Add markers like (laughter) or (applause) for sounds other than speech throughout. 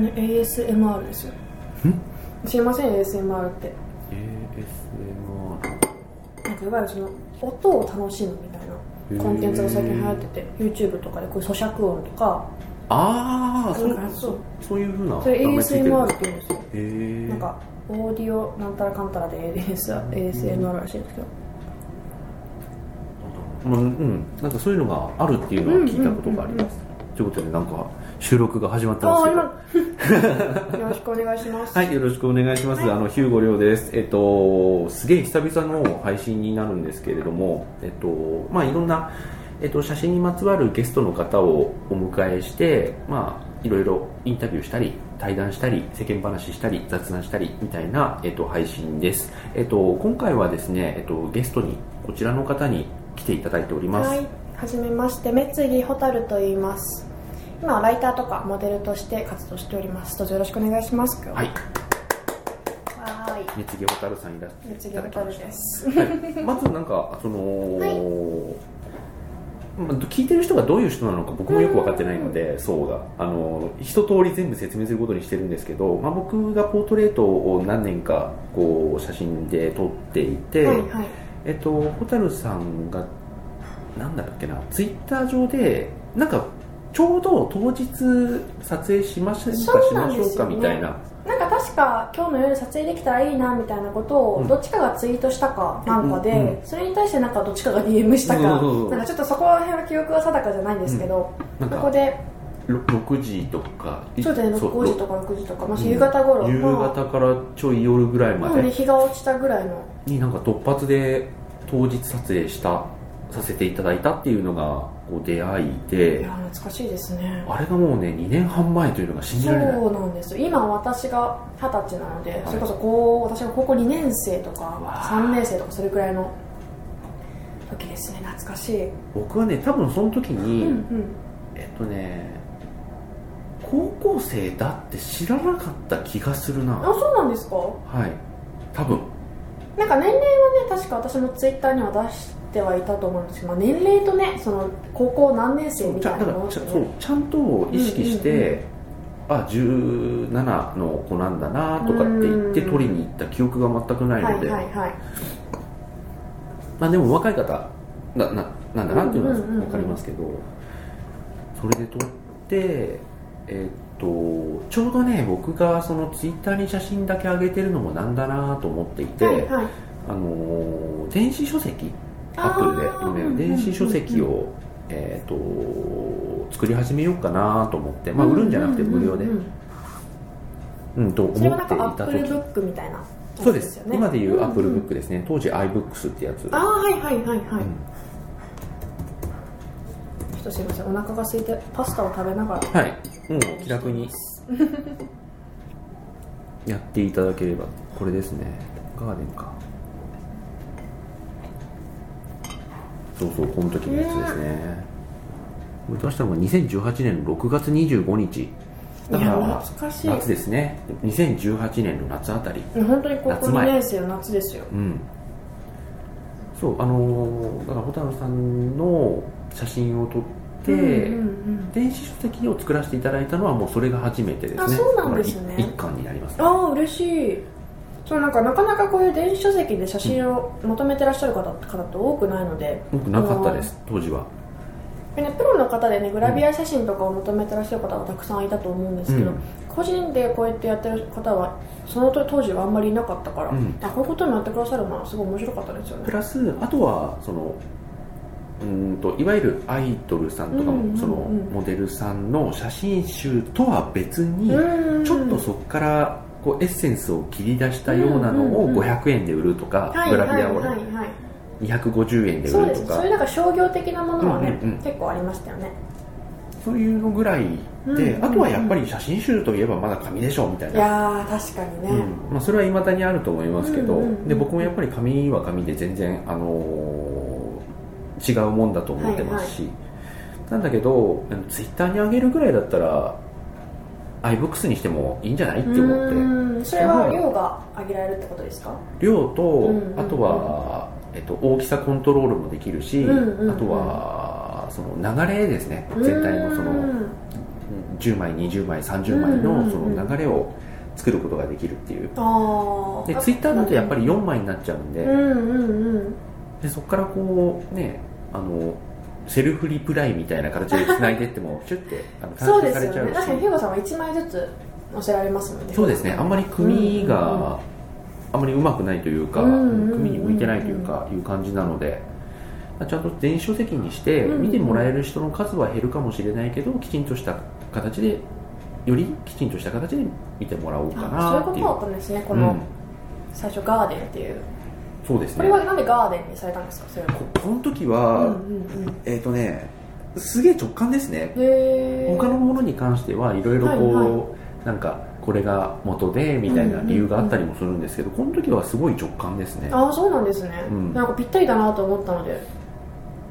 ね ASMR ですよ。知りません？ASMR って。ASMR なんかいわゆるその音を楽しむみたいなコンテンツが最近流行ってて YouTube とかでこういう咀嚼音とか。ああそうそう。そういうふうなそれ ASMR って言うんですよ。へえなんかオーディオなんたらかんたらで AS ASMR らしいんですけどまあうん、なんかそういうのがあるっていうのは聞いたことがあります、ということでなんか収録が始まってますああけど今 (laughs) よろしくお願いしますはい、よろしくお願いします。あの、ヒューゴリョウです。えっと、すげえ久々の配信になるんですけれども、えっと、まあ、いろんな、えっと、写真にまつわるゲストの方をお迎えして、まあ、いろいろインタビューしたり、対談したり、世間話したり、雑談したり、みたいな、えっと、配信です。えっと、今回はですね、えっと、ゲストに、こちらの方に来ていただいております。はいはじめましてめつぎほたると言います今はライターとかモデルとして活動しております。どうぞよろしくお願いします。は。い。はーい三つほたるさんいらっしゃいただきました。です。はい、まずなんかその、い。まあ聞いてる人がどういう人なのか僕もよく分かってないので、そうだ。あの一通り全部説明することにしてるんですけど、まあ、僕がポートレートを何年かこう写真で撮っていて、はいはい。えっと蛍さんがなんだっけなツイッター上でなんかちょうど当日撮影しましょうかしましょうかみたいな。なんか確か今日の夜撮影できたらいいなみたいなことをうん。どっちかがツイートしたかなんかで、うんうんそれに対してなんかどっちかが DM したか、なんかちょっとそこら辺は記憶が定かじゃないんですけど、なんかそこでろ6時とかそうですねそう5時とか6時とか、まあ、夕方頃、夕まあ方からちょい夜ぐらいまもうねで。日が落ちたぐらいの。になんか突発で当日撮影したさせていただいたっていうのがこう出会いいでや懐かしいですね。あれがもうね2年半前というのが信じそうられない。なんですよ。今私が二十歳なので、い。それこそこう私が高校2年生とかわあ3年生とかそれくらいの時ですね。懐かしい、僕はね多分その時に、うんうん。えっとね高校生だって知らなかった気がするな。あそうなんですか？はい。多分。なんか年齢はね確か私もツイッターには出してはいたと思うんですけど、まあ、年齢とねその高校何年生みたいなからちゃそうちゃんと意識して、あ17の子なんだなとかって言ってうん取りに行った記憶が全くないはいので、はいはいまあ、でも若い方なななんだなっていうのはうんうんうんうん。分かりますけど、それで撮って、えーっとちょうどね僕がそのツイッターに写真だけ上げてるのもなんだなと思っていて、はいはい。あのー電子書籍アップルで読める電子書籍を、えーっと作り始めようかなと思って、まあ、売るんじゃなくて無料で、うんうんうんうん、と思っていた時。プルブックみたいなやつそうです。よね今でいうアップルブッククですね、当時 iBooks ってやつ。ああはいはいはいはい、うん。ちょっとすいません。お腹が空いてパスタを食べながら。はい、もう気楽に。(laughs) やっていただければ。これですね。ガーデンかそうそうこの時のやつですね。これ出したのが2018年の6月25日。だから夏ですね。2018年の夏あたり。本当に高校2夏前年生の夏ですよ。うん。そうあのーだから蛍さんの写真を撮って、うんうんうん。電子書籍を作らせていただいたのはもうそれが初めてですね。あそうなんですね。一巻になりますああ嬉しいそうなんかなかなかこういう電子書籍で写真を求めてらっしゃる方方って多くないので僕なかったです当時は。プロの方でねグラビア写真とかを求めてらっしゃる方がたくさんいたと思うんですけど、うん。個人でこうやってやってる方はその当時はあんまりいなかったから、うん。あこういうことになってくださるのはすごい面白かったですよね。プラスあとはそのうーんといわゆるアイドルさんとかも、そのモデルさんの写真集とは別に、うんちょっとそこからこうエッセンスを切り出したようなのをうんうんうん500円で売るとか、はいグラビアをはいはいはい250円で売るとか。そういうなんか商業的なものはね、うんうんうん。結構ありましたよね。そういうのぐらいで、あとはやっぱり写真集といえばまだ紙でしょみたいいなやー確かにね、うん。まあ、それはいまだにあると思いますけど、で僕もやっぱり紙は紙で全然、あのー違うもんだと思ってますし、なんだけどツイッターに上げるぐらいだったら iBooks にしてもいいんじゃないって思って。うん。それは量が上げられるってことですか？量と、うんうんうん。あとは、えっと、大きさコントロールもできるし、うんうんうん。あとはその流れですね。全体のそのうん。10枚20枚30枚うんうんうんのその流れを作ることができるっていう。ああでツイッターだとやっぱり4枚になっちゃうんで,、うんうんうん。でそこからこうねあのセルフリプライみたいな形で繋いでってもシュッてあのそうですされちゃうし。よね確かにヒューゴさんは1枚ずつ載せられますもんね。そうですね。あんまり組があんまりうまくないというか、組に向いてないというか、いう感じなので。ちゃんと電子書籍にして見てもらえる人の数は減るかもしれないけどきちんとした形でよりきちんとした形で見てもらおうかあそういう。なっていうことだったんですね。この、うん。最初ガーデンっていうそうですね。これはなんでガーデンにされたんですか？そここの時は、うんうんうん。えっ、とねすげえ直感ですね。他のものに関してはいろいろこう、はいはなんかこれが元でみたいな理由があったりもするんですけど、この時はすごい直感ですね、ああそうなんですね、うん。なんかぴったりだなと思ったので。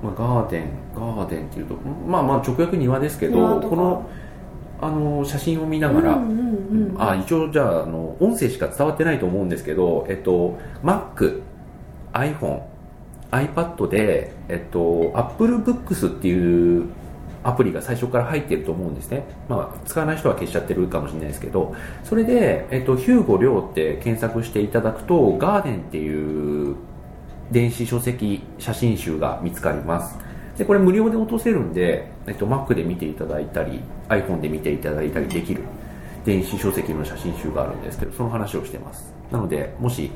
まあ、ガーデンガーデンっていうとまあまあ直訳庭ですけどこのあの写真を見ながら、うんうんうんうん。あ一応じゃああの音声しか伝わってないと思うんですけど、えっと、Mac、iPhone、iPad で、えっと、Apple Books っていうアプリが最初から入ってると思うんですね、まあ、使わない人は消しちゃってるかもしれないですけどそれで、えっと、ヒューゴ亮って検索していただくとガーデンっていう電子書籍写真集が見つかります。でこれ無料で落とせるんで、えっと、Mac で見ていただいたり iPhone で見ていただいたりできる電子書籍の写真集があるんですけどその話をしてます。なのでもし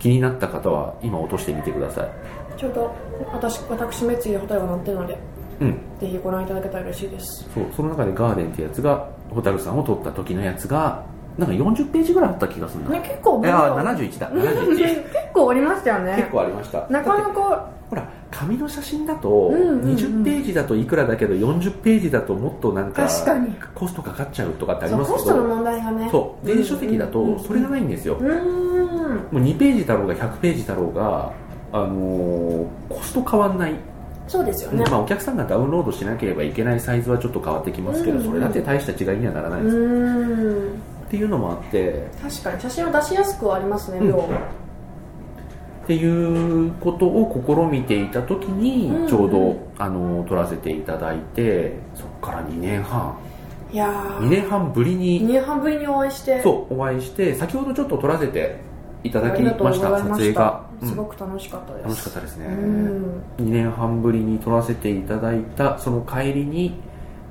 気になった方は今落としてみてください。ちょうど私私目つぎホタルが載ってるのでうん。ぜひご覧いただけたら嬉しいです。そうその中でガーデンってやつが蛍さんを撮った時のやつがなんか40ページぐらいあった気がするな、ね結構いや71だ。71 (laughs) 結構ありましたよね。結構ありました。なかなかほら紙の写真だとうんうんうん。20ページだといくらだけど40ページだともっとなんか確かに。コストかかっちゃうとかってありますけコストのど問題がね。そう。電子書籍だとそれがないんですよ、うもう2ページだろうが100ページだろうが、あのーコスト変わんない、そうですよね。まあ、お客さんがダウンロードしなければいけないサイズはちょっっと変わってきますけど、うんうんそれだって大した違いにはならないうです、ーん。っていうのもあって。確かに。写真を出しやすくはありますねうん。量っていうことを試みていた時にうんちょうど、あの撮らせていただいてそこから2年半。いや2ー年半ぶり2に年半ぶりにお会いして。そうお会いして先ほどちょっと撮らせていただきましたざいました。撮影が、うん。すごく楽しかったです。楽しかったですね。うん。2年半ぶりに撮らせていただいたその帰りに、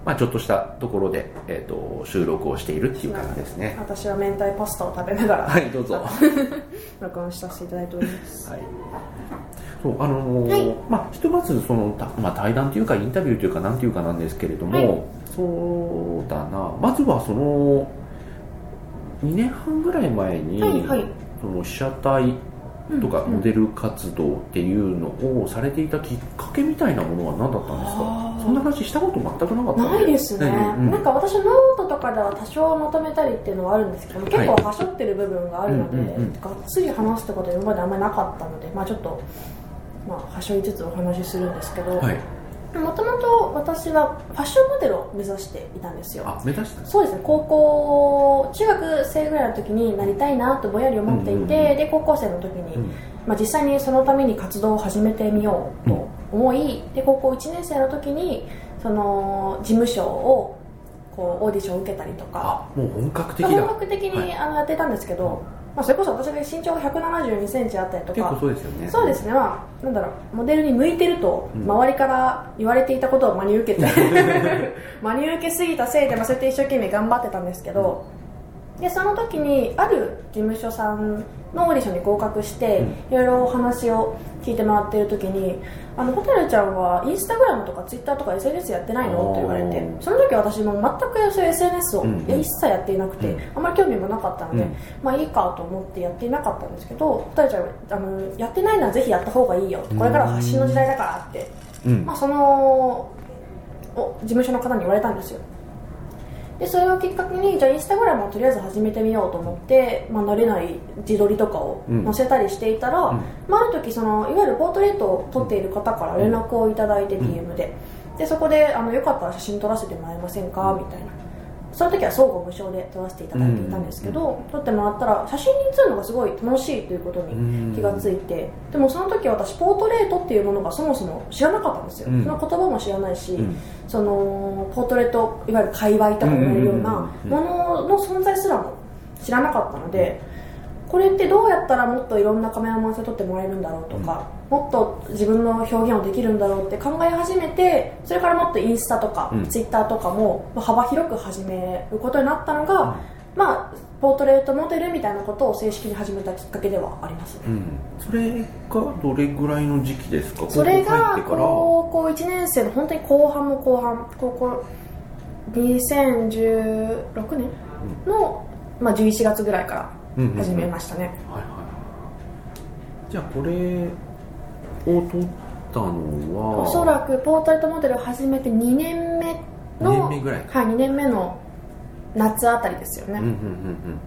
まあ、ちょっとしたところで、えー、と収録をしているっていう感じですね。私は明太パスタを食べながら、はいどうぞ。(laughs) 録音させていただいております。はい。そうあのーはい。まあ、ひとまずその、たまあ、対談というかインタビューというかなんていうかなんですけれども、はい。そうだな。まずはその2年半ぐらい前に、はいはい。その被写体とかうんうん。モデル活動っていうのをされていたきっかけみたいなものは何だったんですか？あーそんな話したこと全くなかったんないですね、うんなんか私ノートとかでは多少まとめたりっていうのはあるんですけども結構はしょってる部分があるので、うんうんうん。がっつり話すってことは今まであんまりなかったのでまあちょっと、まあ、はしょいつつお話しするんですけど、はい。もともと私はファッションモデルを目指していたんですよ。あ目指したそうですね。高校中学生ぐらいの時になりたいなとぼんやり思っていて、うんうんうん。で高校生の時に、うん。まあ、実際にそのために活動を始めてみようと思い、で高校1年生の時にその事務所をこうオーディションを受けたりとか。あもう本格的だ。本格的に、はい。あのやっていたんですけど、まあ、それこそ私が身長が1 7 2センチあったりと結構かそうですよね。そうですね、まあ、なんだろうモデルに向いてるとうん。周りから言われていたことを真に受けて。(laughs) 真に受けすぎたせいで、まあ、そうやって一生懸命頑張ってたんですけど、でその時にある事務所さんのオーディションに合格して、いろいろお話を聞いてもらっている時に「あのホテルちゃんはインスタグラムとかツイッターとか SNS やってないの?」って言われてその時私も全くそういう SNS を、一切やっていなくて、うん。あんまり興味もなかったので、うん。まあいいかと思ってやっていなかったんですけどホテルちゃんはあのやってないならぜひやった方がいいよこれからは発信の時代だからって、うん。まあ、そのお事務所の方に言われたんですよでそれをきっかけにじゃあインスタグラムをとりあえず始めてみようと思って、まあ、慣れない自撮りとかをうん。載せたりしていたら、うん。まあ、ある時そのいわゆるポートレートを撮っている方から連絡をいただいて DM で。でそこであのよかったら写真撮らせてもらえませんか？みたいなその時は相互無償で撮らせていただいていたんですけど、撮ってもらったら写真に写るのがすごい楽しいということに気がついて、でもその時私ポートレートっていうものがそもそも知らなかったんですよ、うん。その言葉も知らないし、うん。そのポートレートいわゆる界隈とか言われるようなものの存在すらも知らなかったので、これってどうやったらもっといろんなカメラマンさんに撮ってもらえるんだろうとか、もっと自分の表現をできるんだろうって考え始めてそれからもっとインスタとか、うん。ツイッターとかもまあ幅広く始めることになったのが、まあポートレートモデルみたいなことを正式に始めたきっかけではあります。ねうん、それがどれぐらいの時期ですか？それが高校1年生の本当に後半も後半。高校2016年の、まあ、11月ぐらいから始めましたね、はいはいはい。じゃあこれを撮ったのは。おそらくポートレートモデルを始めて2年目の二年目ぐらい。はい、2年目の夏あたりですよね、うんうんうん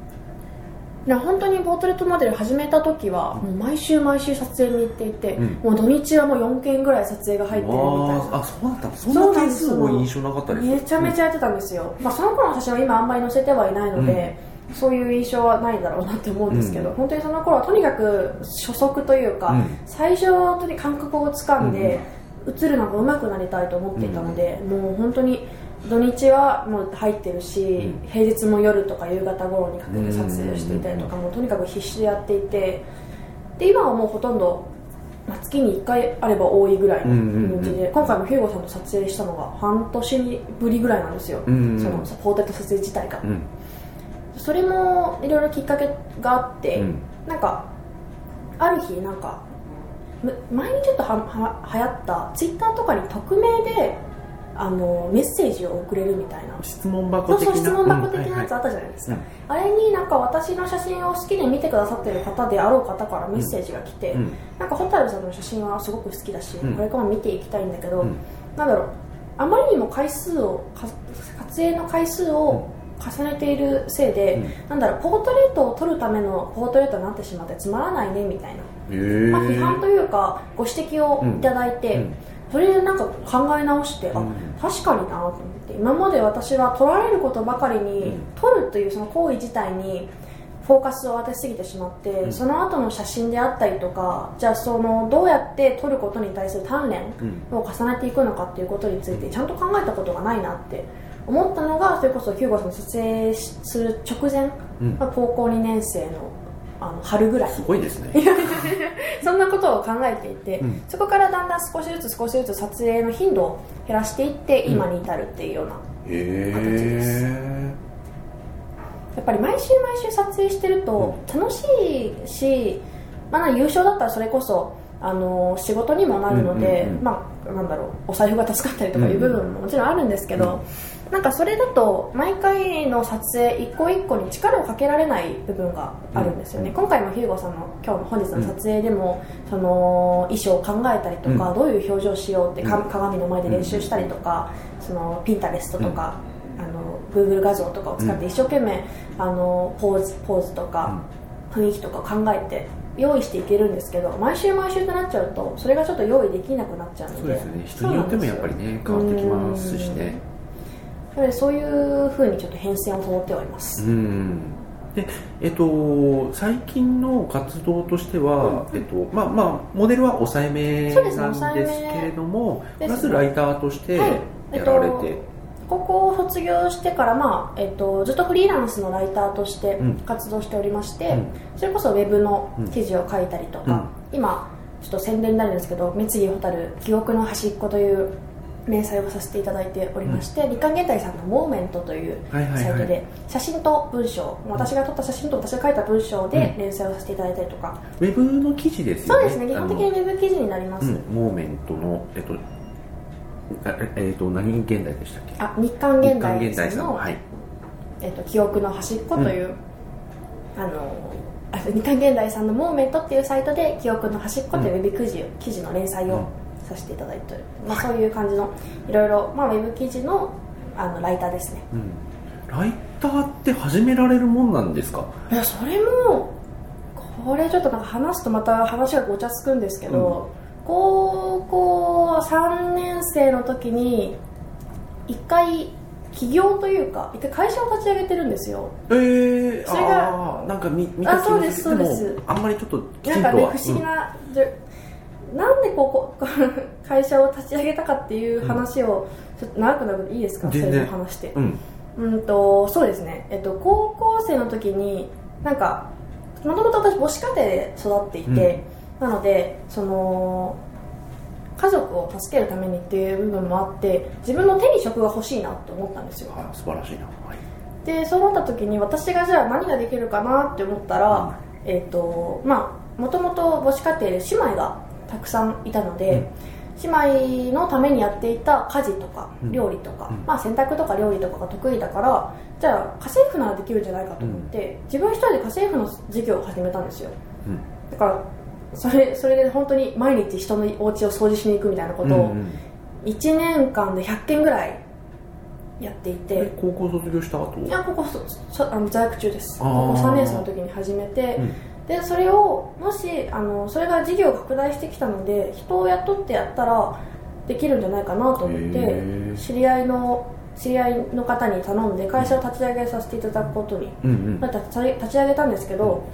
いや本当にポートレートモデル始めた時はもう毎週毎週撮影に行っていて、うん。もう土日はもう4件ぐらい撮影が入ってるみたいうんな。ああそうだったそんな件数多い印象なかったです。めちゃめちゃやってたんですよ、まあ、その頃の写真は今あんまり載せてはいないので、そういう印象はないだろうなって思うんですけど、うん。本当にその頃はとにかく初速というか、うん。最初本当に感覚をつかん。で、映るのが上手くなりたいと思っていたので、もう本当に土日はもう入ってるし、うん。平日も夜とか夕方頃にかけて撮影をしていたりとか、もうとにかく必死でやっていてで今はもうほとんど、まあ、月に1回あれば多いぐらいの感じで、今回もヒューゴさんと撮影したのが半年ぶりぐらいなんですよ、うんそのポートレート撮影自体が、うんそれもいろいろきっかけがあって、うん。なんかある日なんかむ前にちょっとはは流行ったツイッターとかに匿名であのメッセージを送れるみたいな。質問箱的な。質問箱的なやつうんあったじゃないですか、はいあれになんか私の写真を好きで見てくださってる方であろう方からメッセージが来て、うん。なんか蛍さんの写真はすごく好きだし、うん。これからも見ていきたいんだけど、うん。なんだろう。あまりにも回数をか撮影の回数を重ねているせいで、うん。なんだろうポートレートを撮るためのポートレートになってしまってつまらないねみたいな、へえまあ、批判というかご指摘をいただいて、うん。それでなんか考え直して、うん。あ確かになと思って。今まで私は撮られることばかりに、うん。撮るというその行為自体にフォーカスを当てすぎてしまって、うん。その後の写真であったりとかじゃあそのどうやって撮ることに対する鍛錬うん。を重ねていくのかっていうことについてちゃんと考えたことがないなって思ったのがそれこそヒューゴさんの撮影する直前、うん。まあ、高校2年生のあの春ぐらい。すごいですね。(laughs) そんなことを考えていて、うん。そこからだんだん少しずつ少しずつ撮影の頻度を減らしていって今に至るっていうような、へえやっぱり毎週毎週撮影してると楽しいし、まあ、優勝だったらそれこそあの仕事にもなるので、うんうんうんまあ、なんだろうお財布が助かったりとかいう部分ももちろんあるんですけど、なんかそれだと毎回の撮影一個一個に力をかけられない部分があるんですよね、うん。今回もヒューゴさんの今日の本日の撮影でも、その衣装を考えたりとか、うん。どういう表情をしようって鏡の前で練習したりとか、そのピンタレストとか、あの Google 画像とかを使って一生懸命、あのポーズポーズとか、雰囲気とかを考えて用意していけるんですけど毎週毎週となっちゃうとそれがちょっと用意できなくなっちゃうので。そうですね。人によってもやっぱりね変わってきますしねなのでそういうふうにちょっと変遷を通ってはいます、うんでえっと、最近の活動としては、えっとまあまあ、モデルは抑えめなんですけれども、ね。まずライターとしてはい。えっとやられて、高校を卒業してから、まあえっと、ずっとフリーランスのライターとしてうん。活動しておりまして、うん。それこそウェブの記事を書いたりとか、今ちょっと宣伝になるんですけど「三井蛍記憶の端っこ」という連載をさせていただいておりまして、日刊現代さんの「モーメント」というサイトで写真と文章私が撮った写真と私が書いた文章で連載をさせていただいたりとか、ウェブの記事ですよね。そうですね基本的にウェブ記事になります、うん、モーメントの、えっとあえっと何現代でしたっけ？あ日刊現代さんの、はい。えっと記憶の端っこという、あのあ日刊現代さんの「モーメント」っていうサイトで「記憶の端っこ」というウェブ記事,、記事の連載をうんさせていただいてまあ、そういう感じのいろいろ、まあ、ウェブ記事のあのライターですね。うん、ライターって始められるもんなんですか？いやそれもこれちょっとなんか話すとまた話がごちゃつくんですけど、高校3年生の時に1回起業というか一回会社を立ち上げてるんですよ。えー、それがなんか見見た気があそうですそうです。もあんまりちょっときなんかね不思議な、じゃなんでここ (laughs) 会社を立ち上げたかっていう話を、ちょっと長くなるいいですか？そ全然。れで話してうん。うんとそうですね、えっと、高校生の時になんかもともと私母子家庭で育っていて、なのでその家族を助けるためにっていう部分もあって自分の手に職が欲しいなと思ったんですよ。あ素晴らしいな、はい、でそう思った時に私がじゃあ何ができるかなって思ったら、えっ、とまあもともと母子家庭で姉妹がたくさんいたので、姉妹のためにやっていた家事とかうん。料理とか、うん。まあ、洗濯とか料理とかが得意だからじゃあ家政婦ならできるんじゃないかと思って、自分一人で家政婦の授業を始めたんですよ。うん。だからそれそれで本当に毎日人のお家を掃除しに行くみたいなことをうんうん。1年間で100件ぐらいやっていて、え高校卒業した後いやここそそあの在学中です。高校3年生の時に始めて、うんでそれをもしあのそれが事業拡大してきたので人を雇ってやったらできるんじゃないかなと思ってー。知り合いの知り合いの方に頼んで会社を立ち上げさせていただくことにうんうん。また立ち上げたんですけど、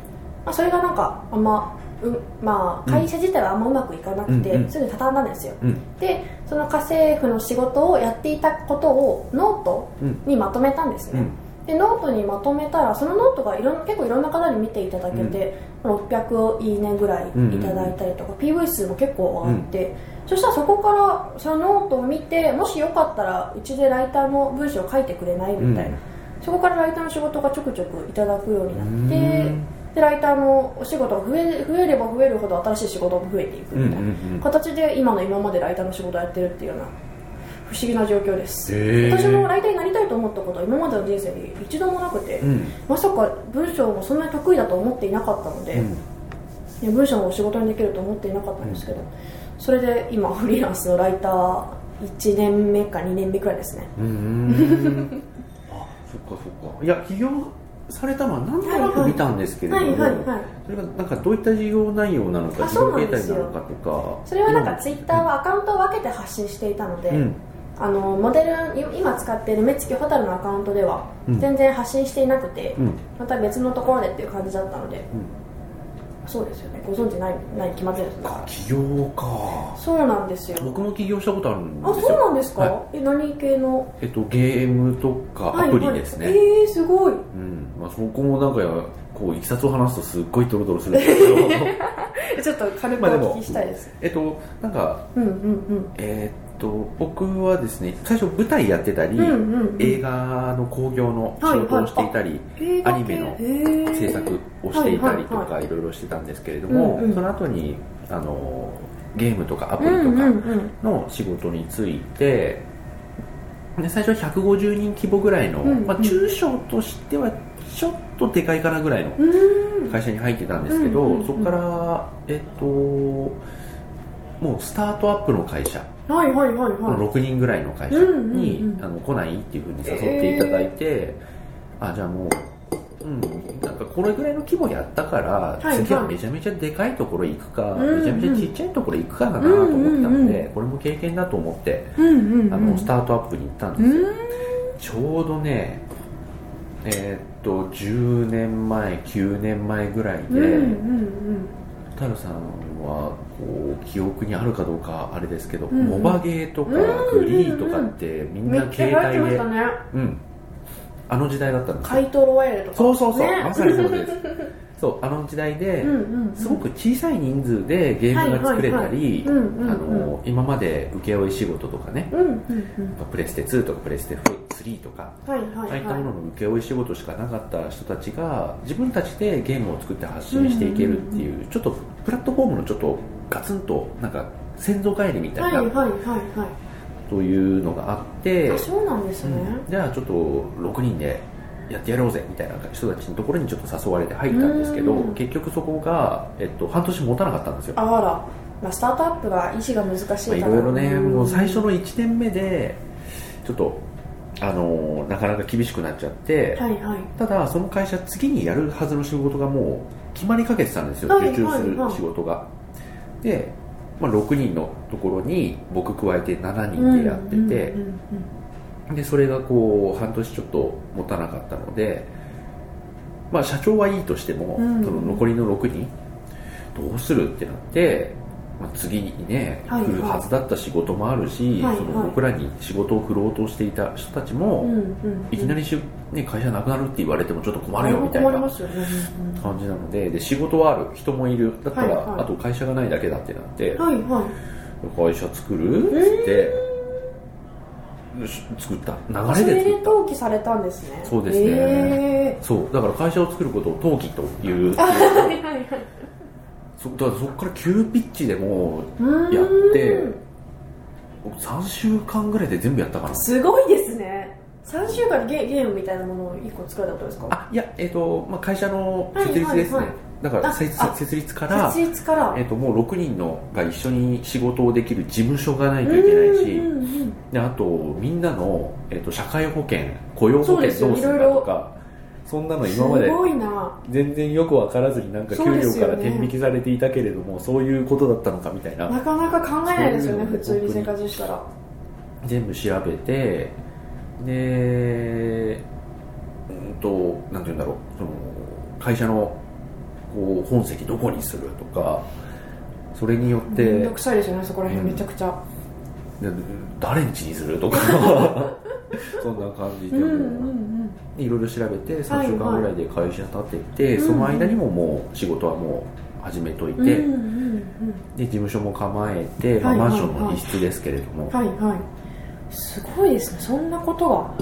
まあ、それがなんかあんまうまあ、会社自体はあんまうまくいかなくて、うんうん。すぐに畳んだんですよ。うん。でその家政婦の仕事をやっていたことをノートうん。にまとめたんですね、うんでノートにまとめたらそのノートがいろん結構いろんな方に見ていただけて、600いいねぐらいいただいたりとか、PV 数も結構上がって、そしたらそこからそのノートを見てもしよかったらうちでライターの文章を書いてくれないみたいな、うん。そこからライターの仕事がちょくちょくいただくようになってうん。でライターのお仕事が増え増えれば増えるほど新しい仕事も増えていくみたいな、うんうんうん。形で今の今までライターの仕事をやってるっていうような不思議な状況です。へー。私もライターになりたいと思ったことは今までの人生に一度もなくて、うん。まさか文章もそんなに得意だと思っていなかったので、うん。文章も仕事にできると思っていなかったんですけど、それで今フリーランスのライター1年目か2年目くらいですね。(laughs) あそっかそっか。いや起業されたのはなんとなく見たんですけれども、はいはいはい。それがなんかどういった事業内容なのかあ事業形態なのかとか。それはなんかツイッターはアカウントを分けて発信していたので、うんあのモデル今使っている目つきホタルのアカウントではうん。全然発信していなくて、うん。また別のところでっていう感じだったので、そうですよね。ご存知ないない決まってるんですか？起業か。そうなんですよ。僕も起業したことあるんですよ。あそうなんですか、はえ何系の？えっと、ゲームとかアプリですね、はいはい、えー、すごい。うん。まあ、そこもなんかこういきさつを話すとすっごいドロドロするんですけど。(laughs) ちょっと軽くお聞きしたいです、えっとなんかうん。うんうん。えーっと僕はですね最初舞台やってたり、うんうんうん。映画の興行の仕事をしていたり、映画系？アニメの制作をしていたりとはいはいかい。ろいろしてたんですけれども、うんうん。その後にあのゲームとかアプリとかうんうんうん。の仕事に就いて、で最初は150人規模ぐらいの、うんうん。まあ、中小としてはちょっとでかいかなぐらいの会社に入ってたんですけど、うんうんうん。そこから、えっと、もうスタートアップの会社、はいはいはいはい。6人ぐらいの会社に、うんうんうん。あの来ないっていうふうに誘っていただいて、あじゃあもう、うん、なんかこれぐらいの規模やったから、いはい。次はめちゃめちゃでかいところ行くか、うんうん。めちゃめちゃちっちゃいところ行くかだなと思ったので、うんうんうん。これも経験だと思って、うんうんうん。あのスタートアップに行ったんうですよ、んちょうどねえーっと10年前9年前ぐらいで、うんうん。太郎さんはこう記憶にあるかどうかあれですけど、うんうん。モバゲーとかうんグリーとかってみうんな携帯で、流行ってましたね。うん、あの時代だったんですよ。ワイヤルとか。そうそうそう、ね。まさにそうです。(laughs) そうあの時代で、うんうんうん。すごく小さい人数でゲームが作れたり今まで請負仕事とかね、うんうんうん。プレステ2とかプレステ3とかはいはいああいったはいものの請負仕事しかなかった人たちが自分たちでゲームを作って発信していけるっていう,、ちょっとプラットフォームのちょっとガツンとなんか先祖返りみたいな、はいはいはいはい。というのがあって、あそうなんですね。うん。じゃあちょっと6人でやってやろうぜみたいな人たちのところにちょっと誘われて入ったんですけどうん。結局そこが、えっと、半年持たなかったんですよ。あら、まあ、スタートアップが意思が難しいいろいろね、ん。もう最初の1年目でちょっとあのなかなか厳しくなっちゃって、はいはい。ただその会社次にやるはずの仕事がもう決まりかけてたんですよ、はい。受注する仕事が、で、まあ、6人のところに僕加えて7人でやってて、でそれがこう半年ちょっと持たなかったので、まあ、社長はいいとしても、うん。その残りの6人どうするってなって、まあ、次にね、はい。はい来るはずだった仕事もあるし、はい。はい。その僕らに仕事を振ろうとしていた人たちも、うんうんいきなりし、ね、会社なくなるって言われてもちょっと困るよみたいな感じなのでで仕事はある人もいる。だったら、はいはい。あと会社がないだけだってなって、うんはいはい。会社作る？っつって、し作った。流それで作った。登記されたんですね。そうですね。へそう。だから会社を作ることを登記という。ーあはいはいはいそだからそこから急ピッチでもうやって僕3週間ぐらいで全部やったかな。すごいですね。3週間でゲゲームみたいなものを1個作られたことですか？あいや、えっとまあ、会社の設立ですね、はいはい。はいだからあ設立から設立から。えっともう6人のが一緒に仕事をできる事務所がないといけないし、うんうんうんであとみんなの、えっと社会保険雇用保険どうするかとかそんなの今まですごいな。全然よく分からずになんか給料から天引きされていたけれどもそう,、いうことだったのかみたいな。なかなか考えないですよね普通に生活したら。全部調べてでうんとなんて言うんだろう。その会社のこう本籍どこにするとかそれによって、めんどくさいですよねそこら辺めちゃくちゃ。で誰んちにするとか (laughs) そんな感じでいろいろ調べて3はい週間ぐらいで会社立てて、うんその間にももう仕事はもう始めといて、で事務所も構えて、まあマンションの一室ですけれども、はいはい。すごいですねそんなことが。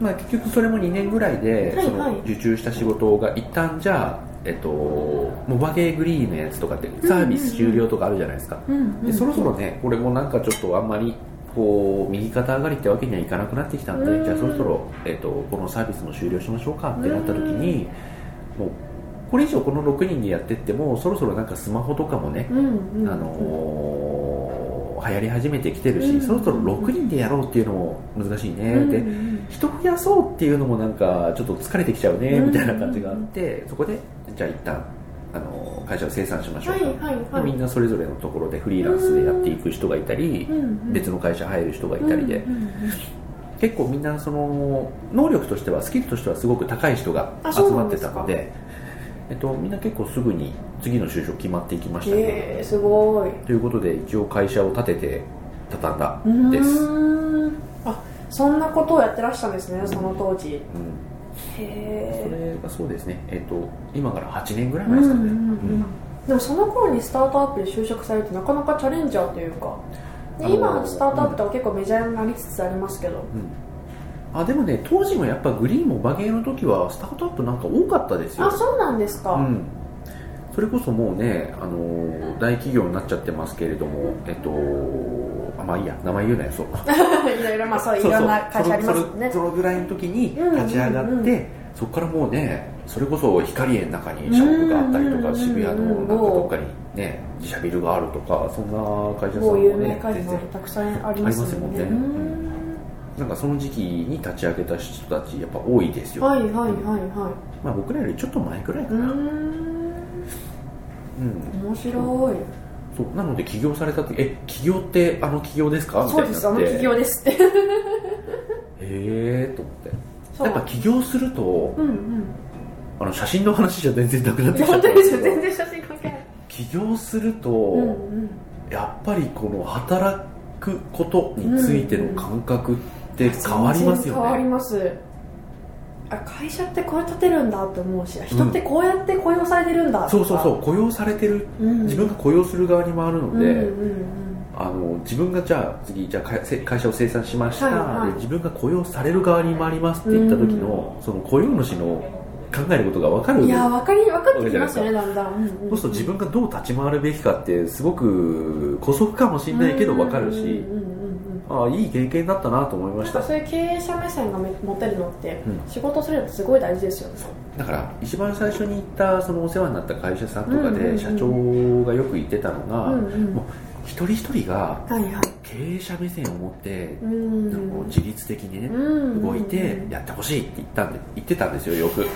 まあ、結局それも2年ぐらいで、その受注した仕事が一旦じゃあえっと、モバゲーグリーンのやつとかってサービス終了とかあるじゃないですか、でそろそろねこれもなんかちょっとあんまりこう右肩上がりってわけにはいかなくなってきたんで、うん。じゃあそろそろ、えっと、このサービスも終了しましょうかってなった時に、もうこれ以上この6人でやってってもそろそろなんかスマホとかもね、うんうん。あのー流行り始めてきてるし、うん。そろそろ6人でやろうっていうのも難しいね、うんでうん。人増やそうっていうのもなんかちょっと疲れてきちゃうねうん。みたいな感じがあって、そこでじゃあ一旦あの会社を生産しましょうか、はいはいはい。でみんなそれぞれのところでフリーランスでやっていく人がいたり、うんうん。別の会社入る人がいたりで、うんうんうん。結構みんなその能力としてはスキルとしてはすごく高い人があ集まってたのでえっと、みんな結構すぐに次の就職決まっていきましたね、へえすごい。ということで一応会社を立てて畳んだです、あそんなことをやってらしたんですねその当時。うん、へそえれがそうですね、えっと、今から8年ぐらい前ですかね、うんでもその頃にスタートアップで就職されてなかなかチャレンジャーというかであの今スタートアップとか結構メジャーになりつつありますけど、うん。あでもね当時もやっぱグリーンもバゲーの時はスタートアップなんか多かったですよ。あそうなんですか、うん、それこそもうね、あのー大企業になっちゃってますけれども、えっと、あまあいいや、名前言うなよ、そう。(laughs) いろいろまあそういろんな会社ありますね。そのぐらいの時にうん立ち上がって、うんうんそこからもうね、それこそ光栄の中にショップがあったりとか、うん渋谷のなんかどっかにね、自社ビルがあるとか、そんな会社さんも某有名ね、会社たくさんありますもんね。ありますもんね。うなんかその時期に立ち上げた人たち、やっぱ多いですよ。はいはいはいはい。まあ僕らよりちょっと前くらいかな。うーんうん面白い。そうなので起業されたってえ起業ってあの起業ですか？みたそういになって。ですあの企業ですって。へえと思って。そう。やっぱ起業するとうんうん。あの写真の話じゃ全然なくなってきちゃったんです全然写真関係ない。起業すると、うんうん。やっぱりこの働くことについての感覚って変わりますよ全然変わりね、ますあ会社ってこうやって立てるんだって思うし人ってこうやって雇用されてるんだそうそうそう雇用されてる。う、ん、自分が雇用する側に回るので、うんうんあの自分がじゃあ次じゃあ会社を生産しました、はいはい。で自分が雇用される側に回りますって言った時の、その雇用主の考えることが分かるうん、いや分かり分かってきますよねわだんだん、うんうんそうすると自分がどう立ち回るべきかってすごく姑息かもしれないけど分かるし、うんうんうんうんああいい経験だったなと思いました。なんかそういう経営者目線がめ持てるのって、うん。仕事するのってすごい大事ですよね。だから一番最初に行ったそのお世話になった会社さんとかうんうんうんで社長がよく言ってたのが、うんうん。もう一人一人がはいはい。経営者目線を持って、うん。あの自律的にね、うん動いてやってほしいって言ったんで言ってたんですよよく。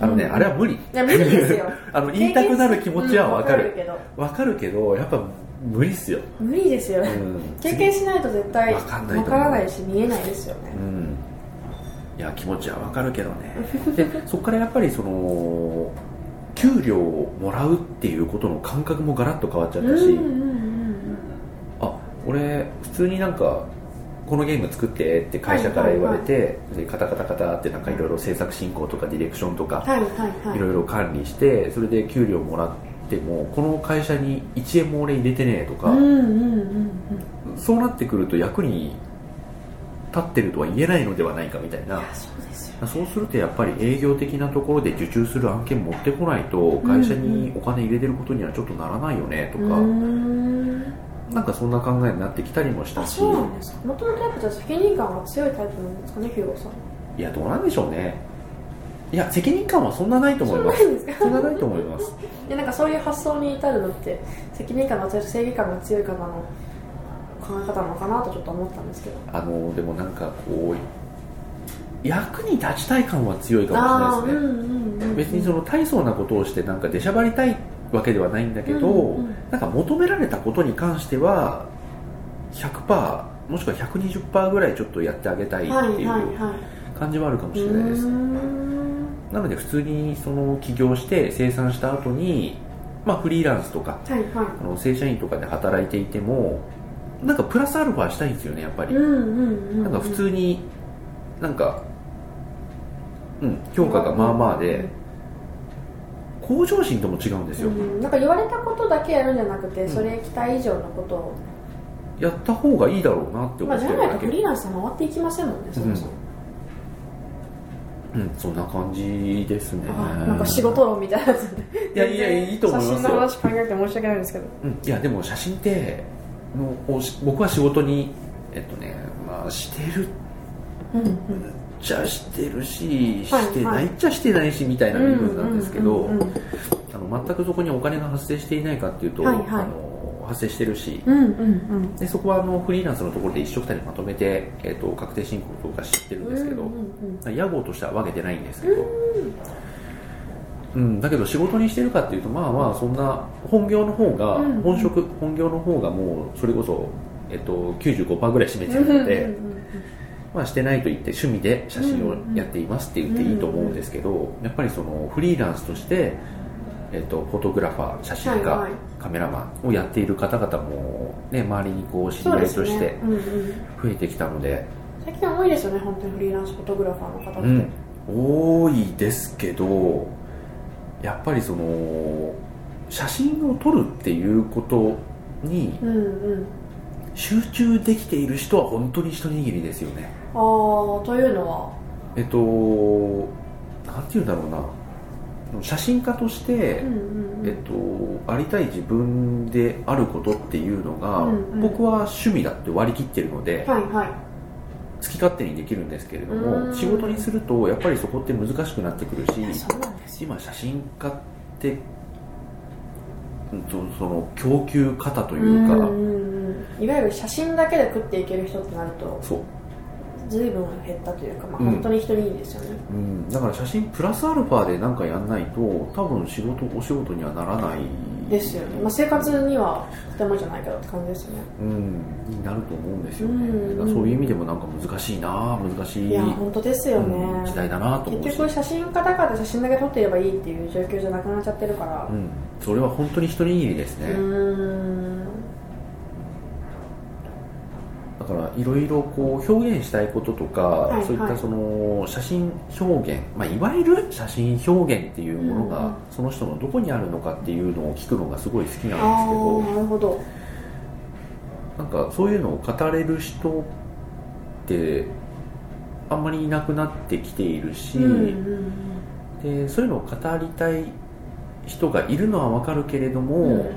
あのね、うん。あれは無理。いや無理ですよ。(laughs) あの言いたくなる気持ちは分かる。うんわかるけど。分かるけどやっぱ無理っすよ、無理ですよ、うん、経験しないと絶対わからないし見えないですよね。うん。いや気持ちはわかるけどね。(laughs) でそこからやっぱりその給料をもらうっていうことの感覚もガラッと変わっちゃったし、うんうんうんあ俺普通になんかこのゲーム作ってって会社から言われて、でカタカタカタってなんかいろいろ制作進行とかディレクションとかはいはいはい。いろいろ管理してそれで給料もらってもこの会社に1円も俺入れてねえとか、そうなってくると役に立ってるとは言えないのではないかみたいな。そうですよそうするとやっぱり営業的なところで受注する案件持ってこないと会社にお金入れてることにはちょっとならないよねとか、うーん。なんかそんな考えになってきたりもしたし。あそうなんですかもともとやっぱじゃあ責任感が強いタイプなんですかねヒューゴさん。いやどうなんでしょうねいや責任感はそんなないと思います。そんなないと思います。(laughs) でなんかそういう発想に至るのって責任感が強い正義感が強い方の考え方なのかなとちょっと思ったんですけど。あのでもなんかこう役に立ちたい感は強いかもしれないですね、別にその大層なことをしてなんか出しゃばりたいわけではないんだけど、うんうんなんか求められたことに関しては100%もしくは120%ぐらいちょっとやってあげたいってはいいうはいはい感じはあるかもしうれないです、ーんなので普通にその起業して生産した後にまあフリーランスとかはいはい。あの正社員とかで働いていてもなんかプラスアルファしたいんですよねやっぱり、うんうんうんなんか普通になんかうん評価がまあまあで向上心とも違うんですよ、うんなんか言われたことだけやるんじゃなくて、ん。それ期待以上のことを、やった方がいいだろうなって思まあ、ってじゃないるだけとフリーランスは回っていきませんもんねそもそも、うんそんな感じですね。あなんか仕事論みたいなやつで。いやいやいいと思いますよ。写真の話考えて申し訳ないんですけど。うん、いやでも写真っての僕は仕事にえっとねまあしてる。うんうん。っちゃしてるし、はいしてないっちゃしてないしみたいな身分なんですけど、あの全くそこにお金が発生していないかっていうと、はいはい。あの発生してるしうんうんうん。でそこはあのフリーランスのところで一緒くたにまとめて、えっと確定申告とか知ってるんですけど、うんうん屋号としては分けてないんですけど、うん、だけど仕事にしてるかっていうとまあまあそんな本業の方が、うんうん。本職本業の方がもうそれこそ、えっと、95%ぐらい占めてうんうんるので、うんうん。まあ、してないと言って趣味で写真をやっていますって言っていいと思うんですけど、やっぱりそのフリーランスとして、えっと、フォトグラファー写真家、カメラマンをやっている方々も、ね、周りにこう知り合いとして、ねうんうん、増えてきたので、最近多いですよね本当にフリーランスフォトグラファーの方って、うん、多いですけどやっぱりその写真を撮るっていうことにうんうん。集中できている人は本当に一握りですよね。ああというのは？えっとなんて言うんだろうな写真家として、うんうんうん。えっと、ありたい自分であることっていうのが、うんうん。僕は趣味だって割り切ってるので、はいはい。好き勝手にできるんですけれどうん。も仕事にするとやっぱりそこって難しくなってくるし今写真家って、うんと、その供給方というか、いわゆる写真だけで食っていける人ってなるとそう、随分減ったというか、まあ、うん。本当に一人いいですよね、うん、だから写真プラスアルファで何かやんないと多分仕事お仕事にはならない。ですよね、まあ、生活にはとてもじゃないけどって感じですよね。うん、になると思うんですよね、うん。だからそういう意味でもなんか難しいな難しいいや本当ですよね、うん。時代だなと思うし。結局写真家だから写真だけ撮ってればいいっていう状況じゃなくなっちゃってるから。うん、それは本当に一握りですね、うーんだからいろいろこう表現したいこととか、いはい。そういったその写真表現、まあ、いわゆる写真表現っていうものが、その人のどこにあるのかっていうのを聞くのがすごい好きあなんですけどあなるほど。なんかそういうのを語れる人ってあんまりいなくなってきているし、うんうんでそういうのを語りたい人がいるのは分かるけれども、うんうん。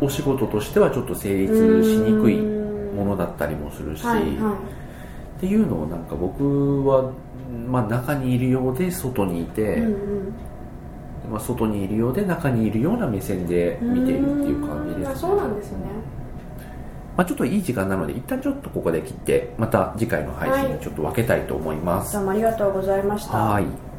お仕事としてはちょっと成立しにくいものだったりもするし、はいはっていうのをなんか僕は、まあ、中にいるようで外にいて、い、うん。まあ、外にいるようで中にいるような目線でうん、見ているっていう感じです、あそうなんですね。まあ、ちょっといい時間なので一旦ちょっとここで切ってまた次回の配信はい。にちょっと分けたいと思います、どうもありがとうございました。はい